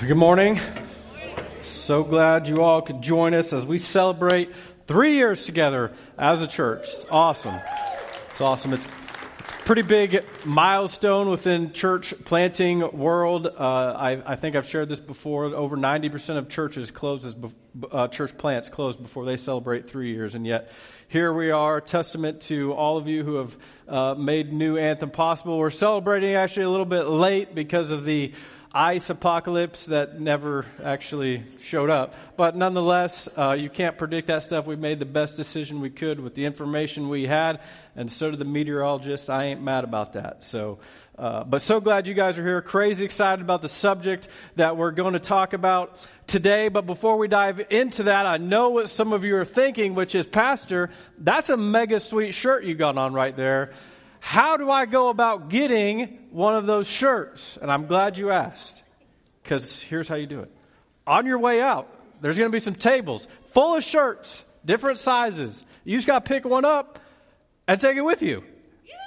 Good morning. So glad you all could join us as we celebrate three years together as a church. It's awesome. It's awesome. It's it's a pretty big milestone within church planting world. Uh, I, I, think I've shared this before. Over 90% of churches closes, uh, church plants close before they celebrate three years, and yet here we are, testament to all of you who have uh, made New Anthem possible. We're celebrating actually a little bit late because of the ice apocalypse that never actually showed up. But nonetheless, uh, you can't predict that stuff. We made the best decision we could with the information we had, and so did the meteorologists. I ain't mad about that. So, uh, but so glad you guys are here. Crazy excited about the subject that we're going to talk about today. But before we dive into that, I know what some of you are thinking, which is, Pastor, that's a mega sweet shirt you got on right there. How do I go about getting one of those shirts? And I'm glad you asked, because here's how you do it. On your way out, there's going to be some tables full of shirts, different sizes. You just got to pick one up and take it with you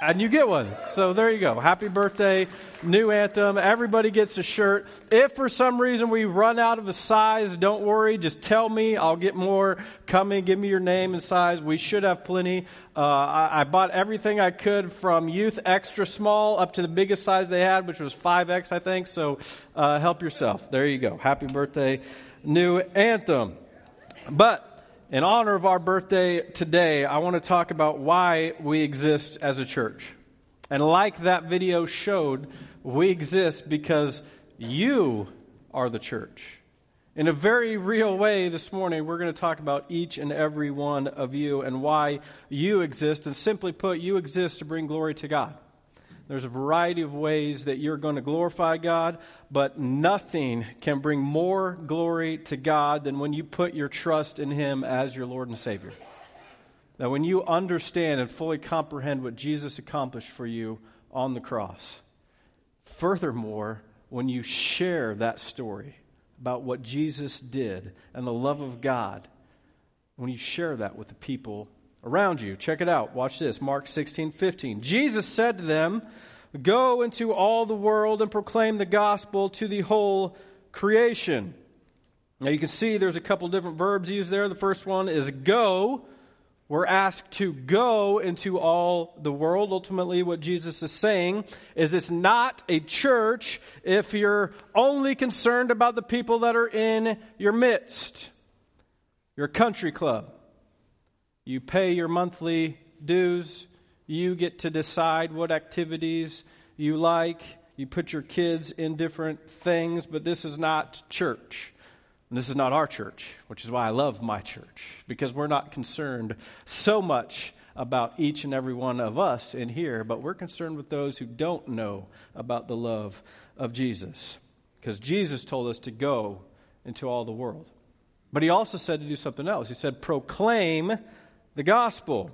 and you get one. So there you go. Happy birthday, new anthem. Everybody gets a shirt. If for some reason we run out of a size, don't worry. Just tell me. I'll get more coming. Give me your name and size. We should have plenty. Uh, I, I, bought everything I could from youth extra small up to the biggest size they had, which was 5X, I think. So uh, help yourself. There you go. Happy birthday, new anthem. But in honor of our birthday today, I want to talk about why we exist as a church. And like that video showed, we exist because you are the church. In a very real way, this morning, we're going to talk about each and every one of you and why you exist. And simply put, you exist to bring glory to God. There's a variety of ways that you're going to glorify God, but nothing can bring more glory to God than when you put your trust in Him as your Lord and Savior. That when you understand and fully comprehend what Jesus accomplished for you on the cross, furthermore, when you share that story about what Jesus did and the love of God, when you share that with the people around you. Check it out. Watch this. Mark 16, 15. Jesus said to them, Go into all the world and proclaim the gospel to the whole creation. Now you can see there's a couple different verbs used there. The first one is go. We're asked to go into all the world. Ultimately, what Jesus is saying is it's not a church if you're only concerned about the people that are in your midst. Your country club. You pay your monthly dues. You get to decide what activities you like. You put your kids in different things, but this is not church. And this is not our church, which is why I love my church, because we're not concerned so much about each and every one of us in here, but we're concerned with those who don't know about the love of Jesus. Because Jesus told us to go into all the world. But he also said to do something else. He said, proclaim the gospel.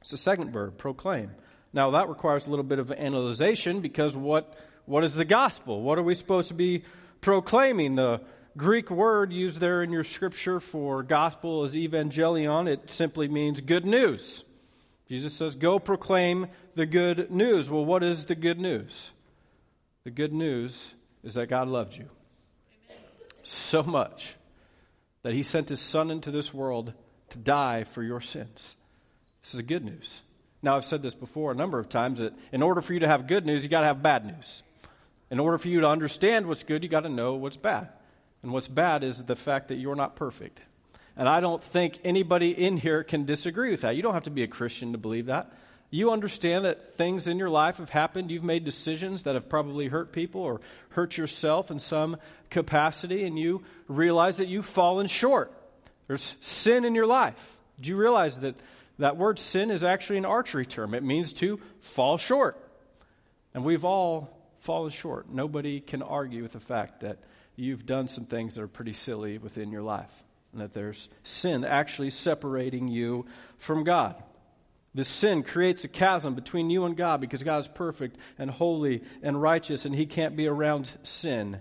It's the second verb, proclaim. Now, that requires a little bit of analyzation because what, what is the gospel? What are we supposed to be proclaiming? The Greek word used there in your scripture for gospel is evangelion. It simply means good news. Jesus says, Go proclaim the good news. Well, what is the good news? The good news is that God loved you Amen. so much that he sent his son into this world to die for your sins. This is the good news. Now, I've said this before a number of times that in order for you to have good news, you got to have bad news. In order for you to understand what's good, you got to know what's bad. And what's bad is the fact that you're not perfect. And I don't think anybody in here can disagree with that. You don't have to be a Christian to believe that. You understand that things in your life have happened. You've made decisions that have probably hurt people or hurt yourself in some capacity, and you realize that you've fallen short. There's sin in your life. Do you realize that that word sin is actually an archery term? It means to fall short. And we've all fallen short. Nobody can argue with the fact that you've done some things that are pretty silly within your life and that there's sin actually separating you from God. This sin creates a chasm between you and God because God is perfect and holy and righteous and He can't be around sin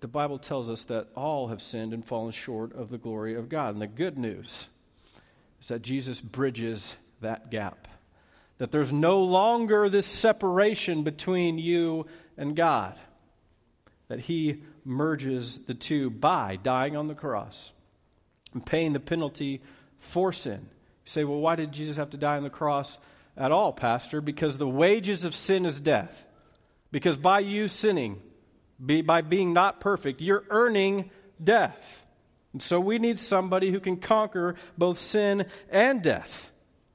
the Bible tells us that all have sinned and fallen short of the glory of God. And the good news is that Jesus bridges that gap. That there's no longer this separation between you and God. that he merges the two by dying on the cross and paying the penalty for sin. You say, well, why did Jesus have to die on the cross at all, Pastor? Because the wages of sin is death. Because by you sinning, by being not perfect, you're earning death. And so we need somebody who can conquer both sin and death.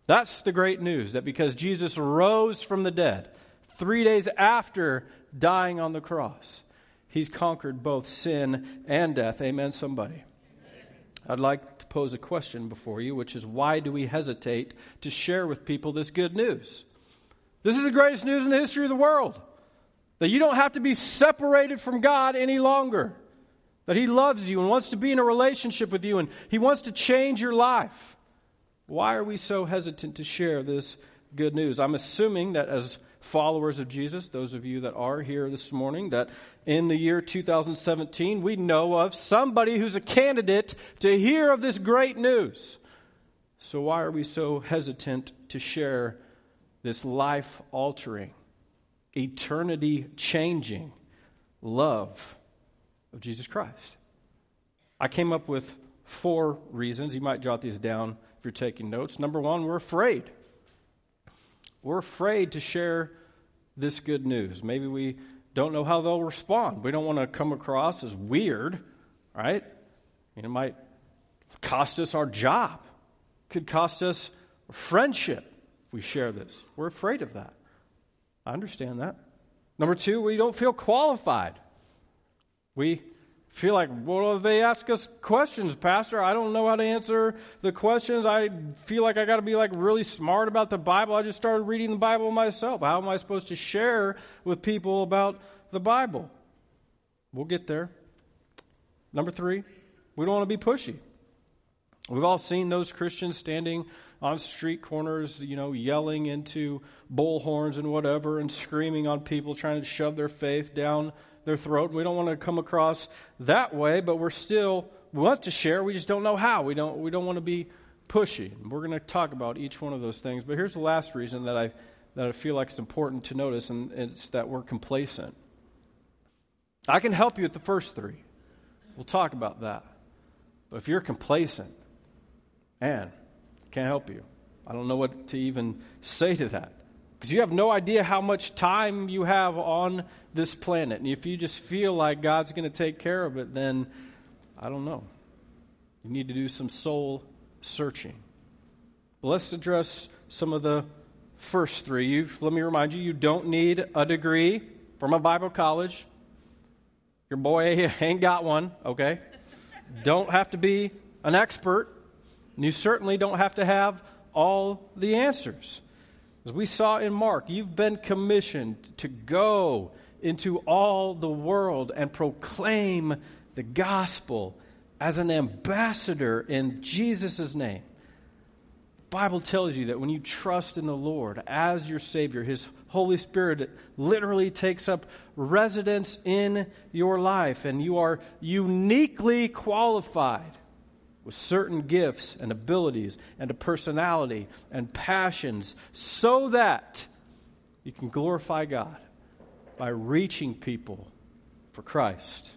That's the great news that because Jesus rose from the dead three days after dying on the cross, he's conquered both sin and death. Amen, somebody. I'd like to pose a question before you, which is why do we hesitate to share with people this good news? This is the greatest news in the history of the world. That you don't have to be separated from God any longer. That He loves you and wants to be in a relationship with you and He wants to change your life. Why are we so hesitant to share this good news? I'm assuming that as followers of Jesus, those of you that are here this morning, that in the year 2017, we know of somebody who's a candidate to hear of this great news. So, why are we so hesitant to share this life altering, eternity changing love of Jesus Christ? I came up with four reasons. You might jot these down if you're taking notes. Number one, we're afraid. We're afraid to share this good news. Maybe we don't know how they'll respond. We don't want to come across as weird, right? It might cost us our job, could cost us friendship if we share this. We're afraid of that. I understand that. Number two, we don't feel qualified. We feel like, well, they ask us questions, Pastor. I don't know how to answer the questions. I feel like I got to be like really smart about the Bible. I just started reading the Bible myself. How am I supposed to share with people about the Bible? We'll get there. Number three, we don't want to be pushy. We've all seen those Christians standing on street corners, you know, yelling into bullhorns and whatever and screaming on people, trying to shove their faith down their throat. We don't want to come across that way, but we're still we want to share. We just don't know how. We don't we don't want to be pushy. We're going to talk about each one of those things. But here's the last reason that I that I feel like it's important to notice, and it's that we're complacent. I can help you with the first three. We'll talk about that. But if you're complacent, man, can't help you. I don't know what to even say to that. Because you have no idea how much time you have on this planet. And if you just feel like God's going to take care of it, then I don't know. You need to do some soul searching. But let's address some of the first three. You, let me remind you, you don't need a degree from a Bible college. Your boy ain't got one, okay? don't have to be an expert. You certainly don't have to have all the answers. As we saw in Mark, you've been commissioned to go into all the world and proclaim the gospel as an ambassador in Jesus' name. The Bible tells you that when you trust in the Lord as your Savior, His Holy Spirit literally takes up residence in your life, and you are uniquely qualified with certain gifts and abilities and a personality and passions so that you can glorify God by reaching people for Christ.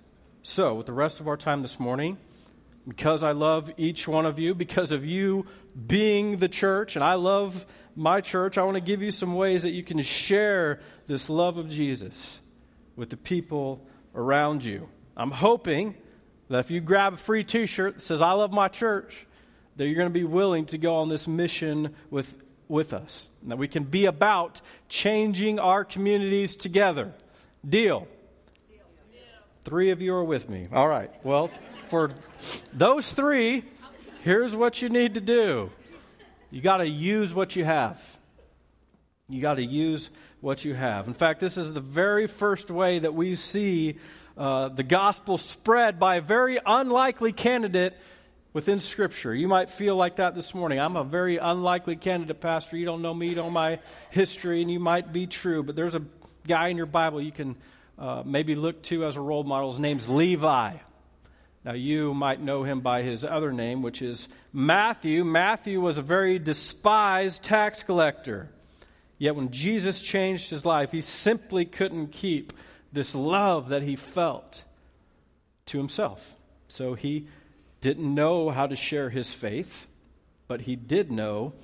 So, with the rest of our time this morning, because I love each one of you, because of you being the church, and I love my church, I want to give you some ways that you can share this love of Jesus with the people around you. I'm hoping that if you grab a free t shirt that says, I love my church, that you're going to be willing to go on this mission with, with us. And that we can be about changing our communities together. Deal? Deal. Three of you are with me. All right. Well, for those three, here's what you need to do you got to use what you have. You got to use what you have. In fact, this is the very first way that we see uh, the gospel spread by a very unlikely candidate within Scripture. You might feel like that this morning. I'm a very unlikely candidate, Pastor. You don't know me, you don't know my history, and you might be true. But there's a guy in your Bible you can uh, maybe look to as a role model. His name's Levi. Now, you might know him by his other name, which is Matthew. Matthew was a very despised tax collector. Yet, when Jesus changed his life, he simply couldn't keep this love that he felt to himself. So he didn't know how to share his faith, but he did know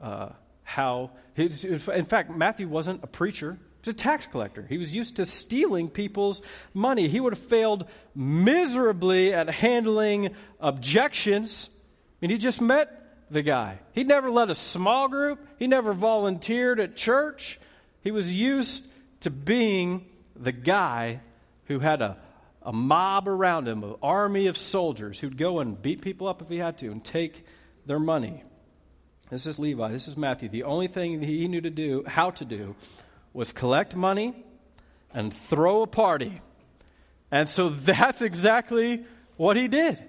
uh, how. in fact, Matthew wasn't a preacher, he was a tax collector. He was used to stealing people's money. He would have failed miserably at handling objections. I mean, he just met the guy. He'd never led a small group, he never volunteered at church. He was used to being the guy who had a, a mob around him, an army of soldiers who'd go and beat people up if he had to and take their money. This is Levi. This is Matthew. The only thing he knew to do, how to do, was collect money and throw a party. And so that's exactly what he did.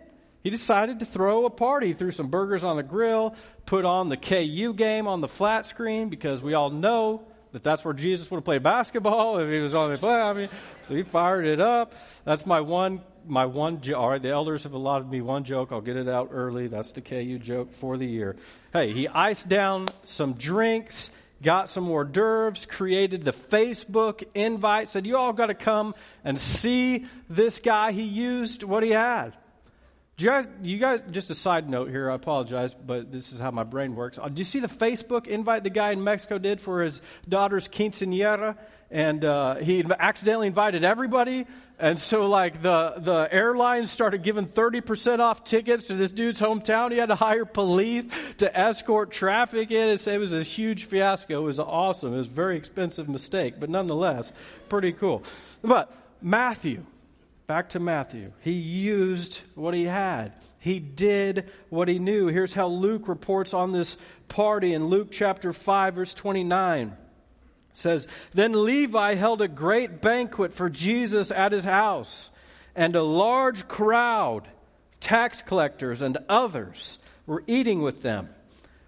He decided to throw a party, threw some burgers on the grill, put on the KU game on the flat screen because we all know that that's where Jesus would have played basketball if he was on the play. I mean, so he fired it up. That's my one, my one. All right, the elders have allotted me one joke. I'll get it out early. That's the KU joke for the year. Hey, he iced down some drinks, got some hors d'oeuvres, created the Facebook invite, said you all got to come and see this guy. He used what he had. You guys, you guys, just a side note here, I apologize, but this is how my brain works. Uh, do you see the Facebook invite the guy in Mexico did for his daughter's quinceanera? And uh, he accidentally invited everybody. And so, like, the, the airlines started giving 30% off tickets to this dude's hometown. He had to hire police to escort traffic in. It was a huge fiasco. It was awesome. It was a very expensive mistake, but nonetheless, pretty cool. But Matthew, Back to Matthew. He used what he had. He did what he knew. Here's how Luke reports on this party in Luke chapter 5 verse 29. It says, Then Levi held a great banquet for Jesus at his house, and a large crowd, tax collectors and others, were eating with them.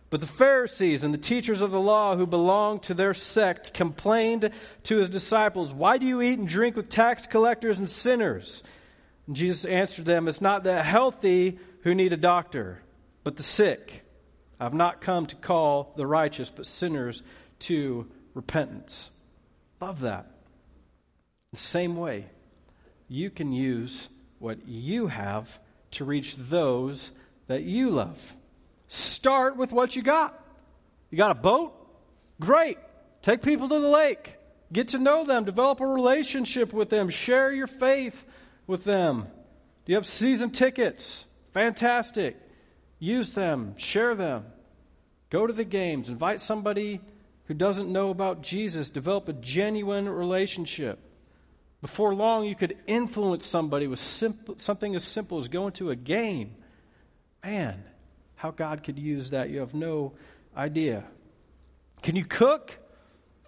But the Pharisees and the teachers of the law who belonged to their sect complained to his disciples, Why do you eat and drink with tax collectors and sinners? And Jesus answered them, It's not the healthy who need a doctor, but the sick. I've not come to call the righteous, but sinners to repentance. Love that. The same way, you can use what you have to reach those that you love. Start with what you got. You got a boat? Great. Take people to the lake. Get to know them. Develop a relationship with them. Share your faith with them. Do you have season tickets? Fantastic. Use them. Share them. Go to the games. Invite somebody who doesn't know about Jesus. Develop a genuine relationship. Before long, you could influence somebody with simple, something as simple as going to a game. Man, how God could use that, you have no idea. Can you cook?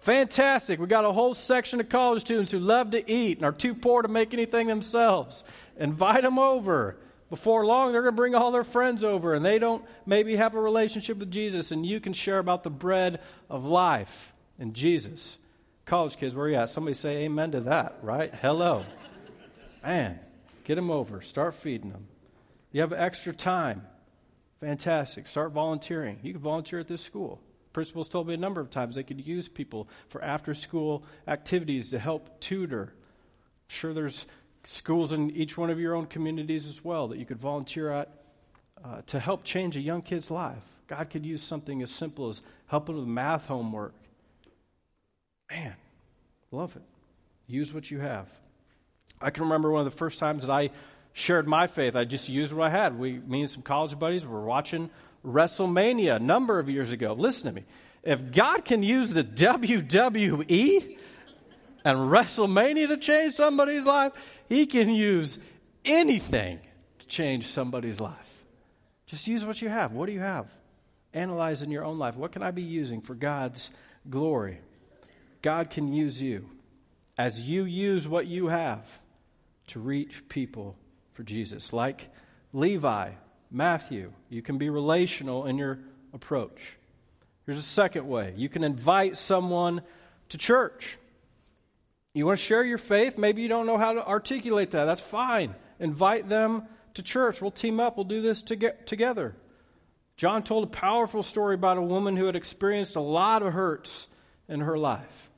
Fantastic. We got a whole section of college students who love to eat and are too poor to make anything themselves. Invite them over. Before long, they're going to bring all their friends over, and they don't maybe have a relationship with Jesus, and you can share about the bread of life and Jesus. College kids, where are you at? Somebody say amen to that, right? Hello. Man, get them over. Start feeding them. You have extra time. Fantastic. Start volunteering. You can volunteer at this school. Principals told me a number of times they could use people for after school activities to help tutor. I'm sure there's schools in each one of your own communities as well that you could volunteer at uh, to help change a young kid's life. God could use something as simple as helping with math homework. Man, love it. Use what you have. I can remember one of the first times that I shared my faith. I just used what I had. We, me and some college buddies were watching WrestleMania a number of years ago. Listen to me. If God can use the WWE and WrestleMania to change somebody's life, He can use anything to change somebody's life. Just use what you have. What do you have? Analyze in your own life. What can I be using for God's glory? God can use you as you use what you have to reach people for Jesus. Like Levi, Matthew, you can be relational in your approach. Here's a second way you can invite someone to church. You want to share your faith? Maybe you don't know how to articulate that. That's fine. Invite them to church. We'll team up. We'll do this to together. John told a powerful story about a woman who had experienced a lot of hurts in her life,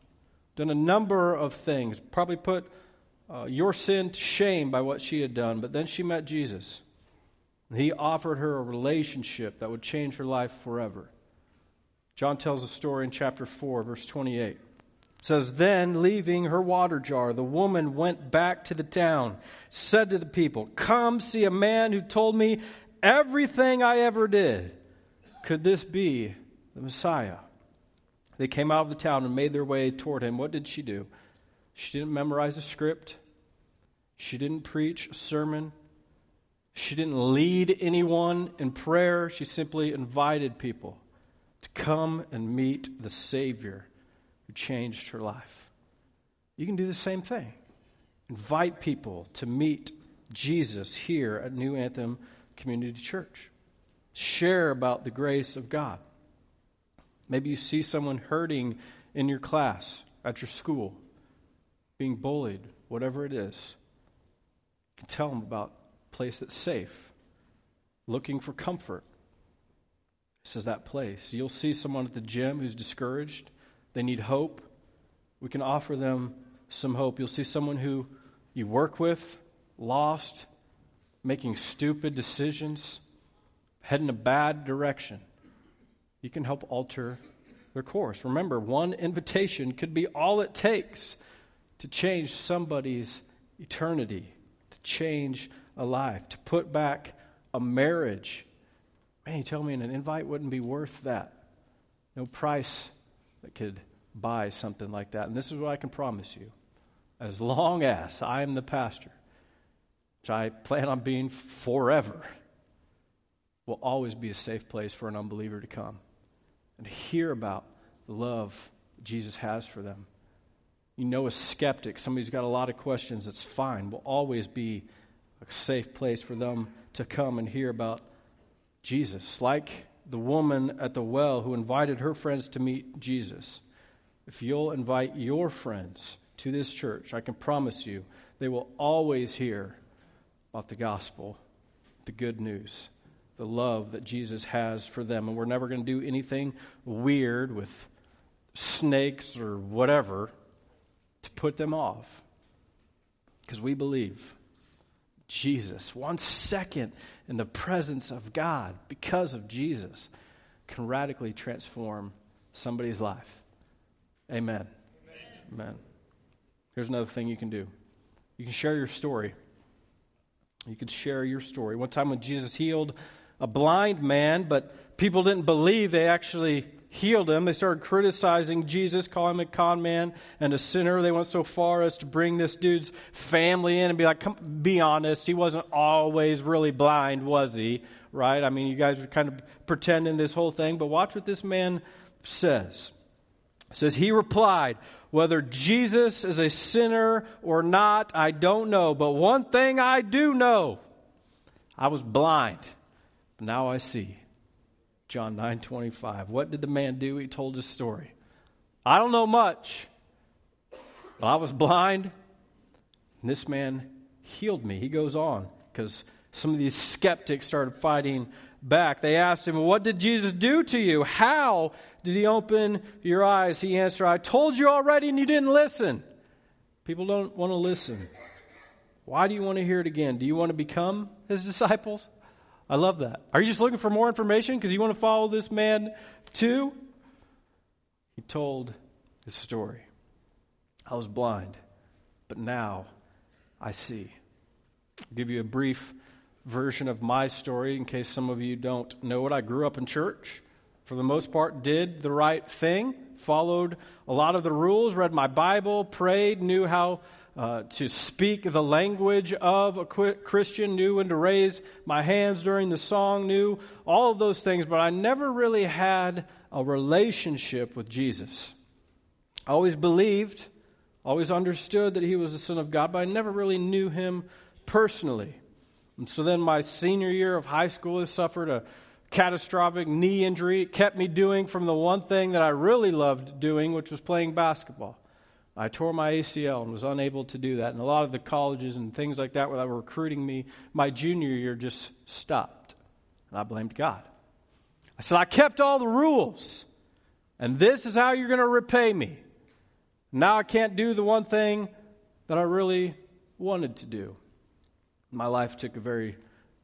done a number of things, probably put uh, your sin to shame by what she had done, but then she met Jesus. He offered her a relationship that would change her life forever. John tells a story in chapter 4, verse 28. It says, Then, leaving her water jar, the woman went back to the town, said to the people, Come see a man who told me everything I ever did. Could this be the Messiah? They came out of the town and made their way toward him. What did she do? She didn't memorize a script. She didn't preach a sermon. She didn't lead anyone in prayer. She simply invited people to come and meet the Savior who changed her life. You can do the same thing. Invite people to meet Jesus here at New Anthem Community Church. Share about the grace of God. Maybe you see someone hurting in your class, at your school, being bullied, whatever it is. Can tell them about a place that's safe, looking for comfort. This is that place. You'll see someone at the gym who's discouraged, they need hope. We can offer them some hope. You'll see someone who you work with, lost, making stupid decisions, heading a bad direction you can help alter their course. Remember, one invitation could be all it takes to change somebody's eternity, change a life, to put back a marriage. Man, you tell me an invite wouldn't be worth that. No price that could buy something like that. And this is what I can promise you. As long as I am the pastor, which I plan on being forever, will always be a safe place for an unbeliever to come and hear about the love Jesus has for them. You know, a skeptic, somebody who's got a lot of questions, it's fine, We'll always be a safe place for them to come and hear about Jesus. Like the woman at the well who invited her friends to meet Jesus. If you'll invite your friends to this church, I can promise you they will always hear about the gospel, the good news the love that Jesus has for them. And we're never going to do anything weird with snakes or whatever to put them off. Because we believe Jesus, one second in the presence of God because of Jesus, can radically transform somebody's life. Amen. Amen. Amen. Here's another thing you can do you can share your story. You can share your story. One time when Jesus healed a blind man, but people didn't believe they actually healed him. They started criticizing Jesus, calling him a con man and a sinner. They went so far as to bring this dude's family in and be like, Come, be honest, he wasn't always really blind, was he? Right? I mean, you guys are kind of pretending this whole thing, but watch what this man says. It says, He replied, Whether Jesus is a sinner or not, I don't know, but one thing I do know I was blind now I see. John 9 25. What did the man do? He told his story. I don't know much, but I was blind, and this man healed me. He goes on because some of these skeptics started fighting back. They asked him, What did Jesus do to you? How did he open your eyes? He answered, I told you already and you didn't listen. People don't want to listen. Why do you want to hear it again? Do you want to become his disciples? I love that. Are you just looking for more information because you want to follow this man too? He told his story. I was blind, but now I see. I'll give you a brief version of my story in case some of you don't know it. I grew up in church. For the most part, did the right thing, followed a lot of the rules, read my Bible, prayed, knew how uh, to speak the language of a Christian, knew when to raise my hands during the song, knew all of those things, but I never really had a relationship with Jesus. I always believed, always understood that he was the Son of God, but I never really knew him personally. And so then my senior year of high school, I suffered a catastrophic knee injury. It kept me doing from the one thing that I really loved doing, which was playing basketball. I tore my ACL and was unable to do that. And a lot of the colleges and things like that that were recruiting me my junior year just stopped. And I blamed God. I said, I kept all the rules. And this is how you're going to repay me. Now I can't do the one thing that I really wanted to do. My life took a very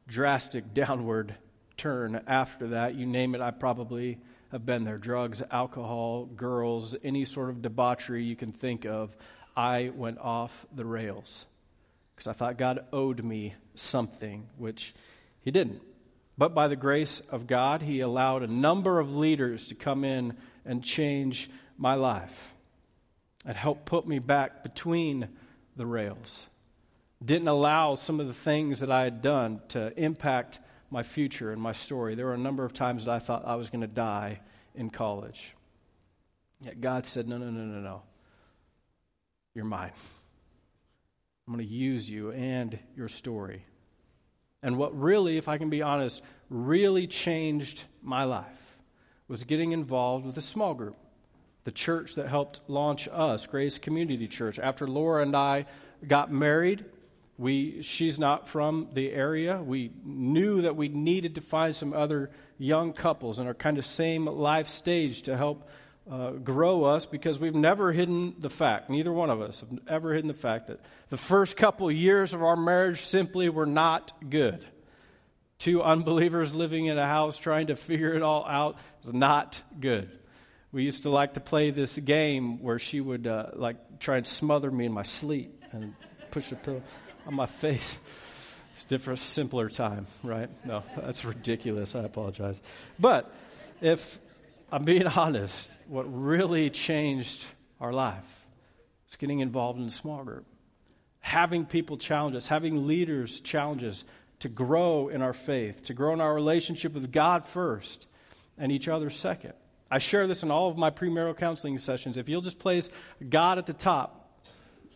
drastic downward turn after that. You name it, I probably have been there drugs, alcohol, girls, any sort of debauchery you can think of. I went off the rails because I thought God owed me something, which He didn't. But by the grace of God, He allowed a number of leaders to come in and change my life and help put me back between the rails. Didn't allow some of the things that I had done to impact my future and my story. There were a number of times that I thought I was going to die in college. Yet God said, No, no, no, no, no. You're mine. I'm going to use you and your story. And what really, if I can be honest, really changed my life was getting involved with a small group, the church that helped launch us, Grace Community Church. After Laura and I got married, we, she's not from the area. We knew that we needed to find some other young couples in our kind of same life stage to help uh, grow us because we've never hidden the fact, neither one of us have ever hidden the fact that the first couple years of our marriage simply were not good. Two unbelievers living in a house trying to figure it all out is not good. We used to like to play this game where she would uh, like try and smother me in my sleep and push a pillow on my face. It's different, simpler time, right? No, that's ridiculous. I apologize. But if I'm being honest, what really changed our life was getting involved in a small group, having people challenge us, having leaders challenge us to grow in our faith, to grow in our relationship with God first and each other second. I share this in all of my premarital counseling sessions. If you'll just place God at the top,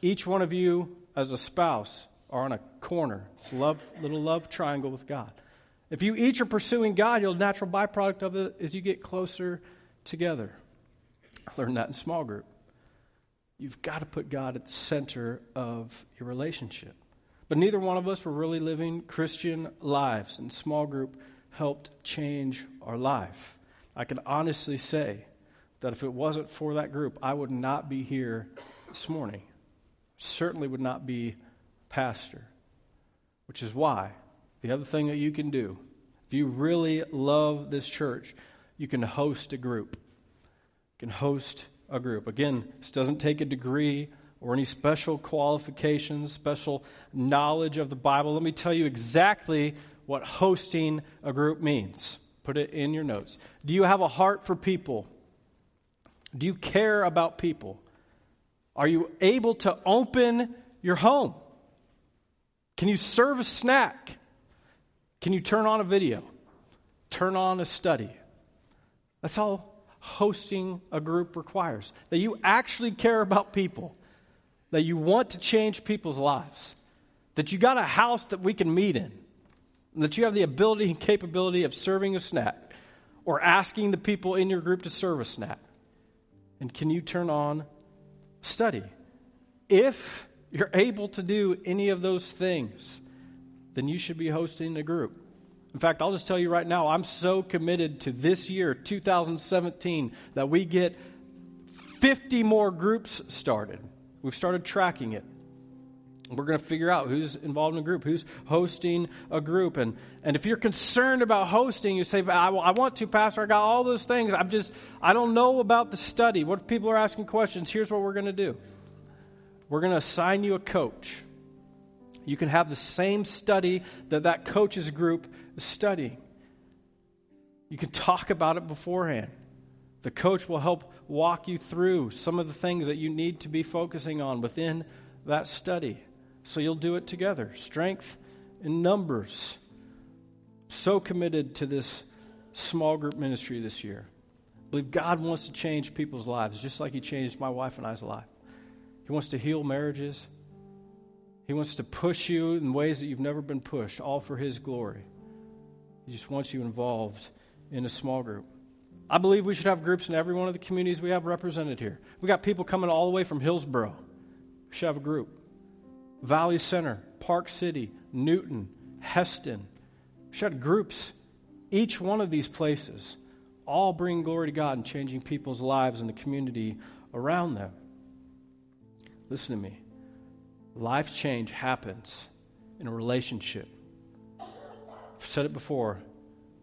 each one of you as a spouse are on a corner. It's a little love triangle with God. If you each are pursuing God, your natural byproduct of it is you get closer together. I learned that in small group. You've got to put God at the center of your relationship. But neither one of us were really living Christian lives, and small group helped change our life. I can honestly say that if it wasn't for that group, I would not be here this morning. Certainly would not be pastor. Which is why the other thing that you can do, if you really love this church, you can host a group. You can host a group. Again, this doesn't take a degree or any special qualifications, special knowledge of the Bible. Let me tell you exactly what hosting a group means. Put it in your notes. Do you have a heart for people? Do you care about people? Are you able to open your home? Can you serve a snack? Can you turn on a video? Turn on a study? That's all hosting a group requires. That you actually care about people, that you want to change people's lives, that you got a house that we can meet in, that you have the ability and capability of serving a snack or asking the people in your group to serve a snack. And can you turn on study? If you're able to do any of those things, then you should be hosting a group. In fact, I'll just tell you right now, I'm so committed to this year, 2017, that we get 50 more groups started. We've started tracking it. We're going to figure out who's involved in a group, who's hosting a group. And, and if you're concerned about hosting, you say, I, I want to, Pastor, I got all those things. I'm just, I don't know about the study. What if people are asking questions? Here's what we're going to do we're going to assign you a coach. You can have the same study that that coach's group is studying. You can talk about it beforehand. The coach will help walk you through some of the things that you need to be focusing on within that study. So you'll do it together. Strength in numbers. So committed to this small group ministry this year. I believe God wants to change people's lives just like He changed my wife and I's life. He wants to heal marriages. He wants to push you in ways that you've never been pushed, all for His glory. He just wants you involved in a small group. I believe we should have groups in every one of the communities we have represented here. We got people coming all the way from Hillsboro. We should have a group. Valley Center, Park City, Newton, Hesston. We should have groups. Each one of these places all bring glory to God and changing people's lives and the community around them. Listen to me. Life change happens in a relationship. I've said it before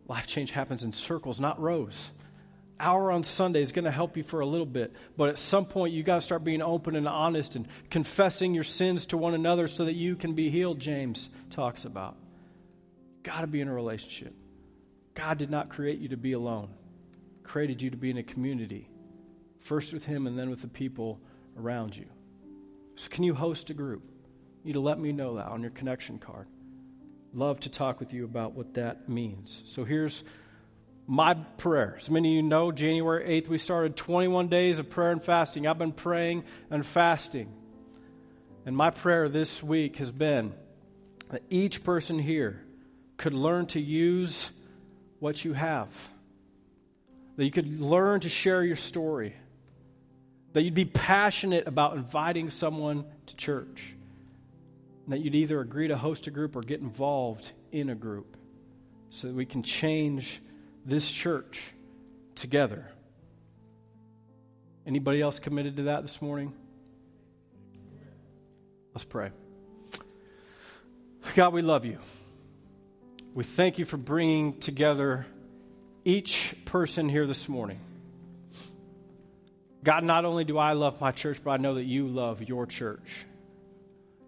life change happens in circles, not rows. Hour on Sunday is going to help you for a little bit, but at some point you got to start being open and honest and confessing your sins to one another so that you can be healed, James talks about. Got to be in a relationship. God did not create you to be alone. Created you to be in a community. First with him and then with the people around you. So, can you host a group? You need to let me know that on your connection card. Love to talk with you about what that means. So, here's my prayer. As many of you know, January 8th, we started 21 days of prayer and fasting. I've been praying and fasting. And my prayer this week has been that each person here could learn to use what you have, that you could learn to share your story that you'd be passionate about inviting someone to church. And that you'd either agree to host a group or get involved in a group so that we can change this church together. Anybody else committed to that this morning? Let's pray. God, we love you. We thank you for bringing together each person here this morning. God, not only do I love my church, but I know that you love your church.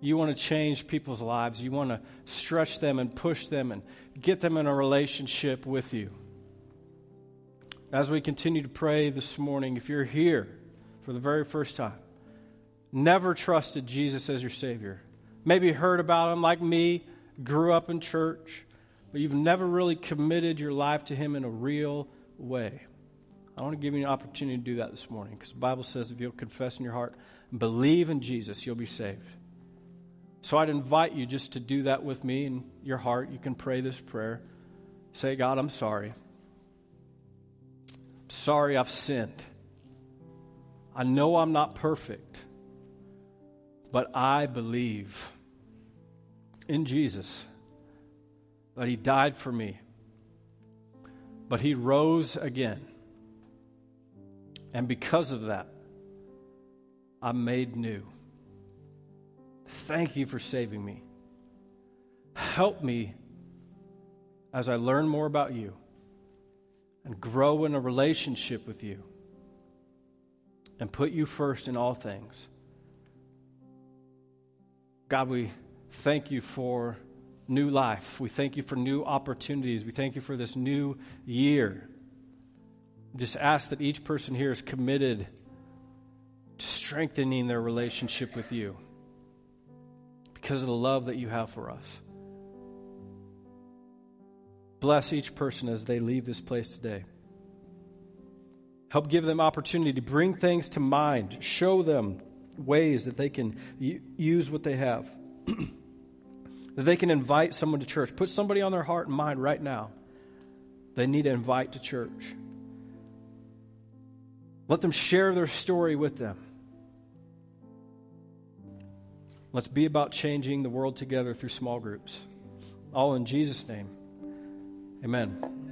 You want to change people's lives. You want to stretch them and push them and get them in a relationship with you. As we continue to pray this morning, if you're here for the very first time, never trusted Jesus as your Savior, maybe heard about Him like me, grew up in church, but you've never really committed your life to Him in a real way. I want to give you an opportunity to do that this morning because the Bible says if you'll confess in your heart and believe in Jesus, you'll be saved. So I'd invite you just to do that with me in your heart. You can pray this prayer. Say, God, I'm sorry. I'm sorry I've sinned. I know I'm not perfect, but I believe in Jesus that He died for me, but He rose again and because of that, I'm made new. Thank you for saving me. Help me as I learn more about you and grow in a relationship with you and put you first in all things. God, we thank you for new life. We thank you for new opportunities. We thank you for this new year just ask that each person here is committed to strengthening their relationship with you because of the love that you have for us. Bless each person as they leave this place today. Help give them opportunity to bring things to mind, show them ways that they can use what they have, that they can invite someone to church. Put somebody on their heart and mind right now they need to invite to church. Let them share their story with them. Let's be about changing the world together through small groups. All in Jesus' name. Amen.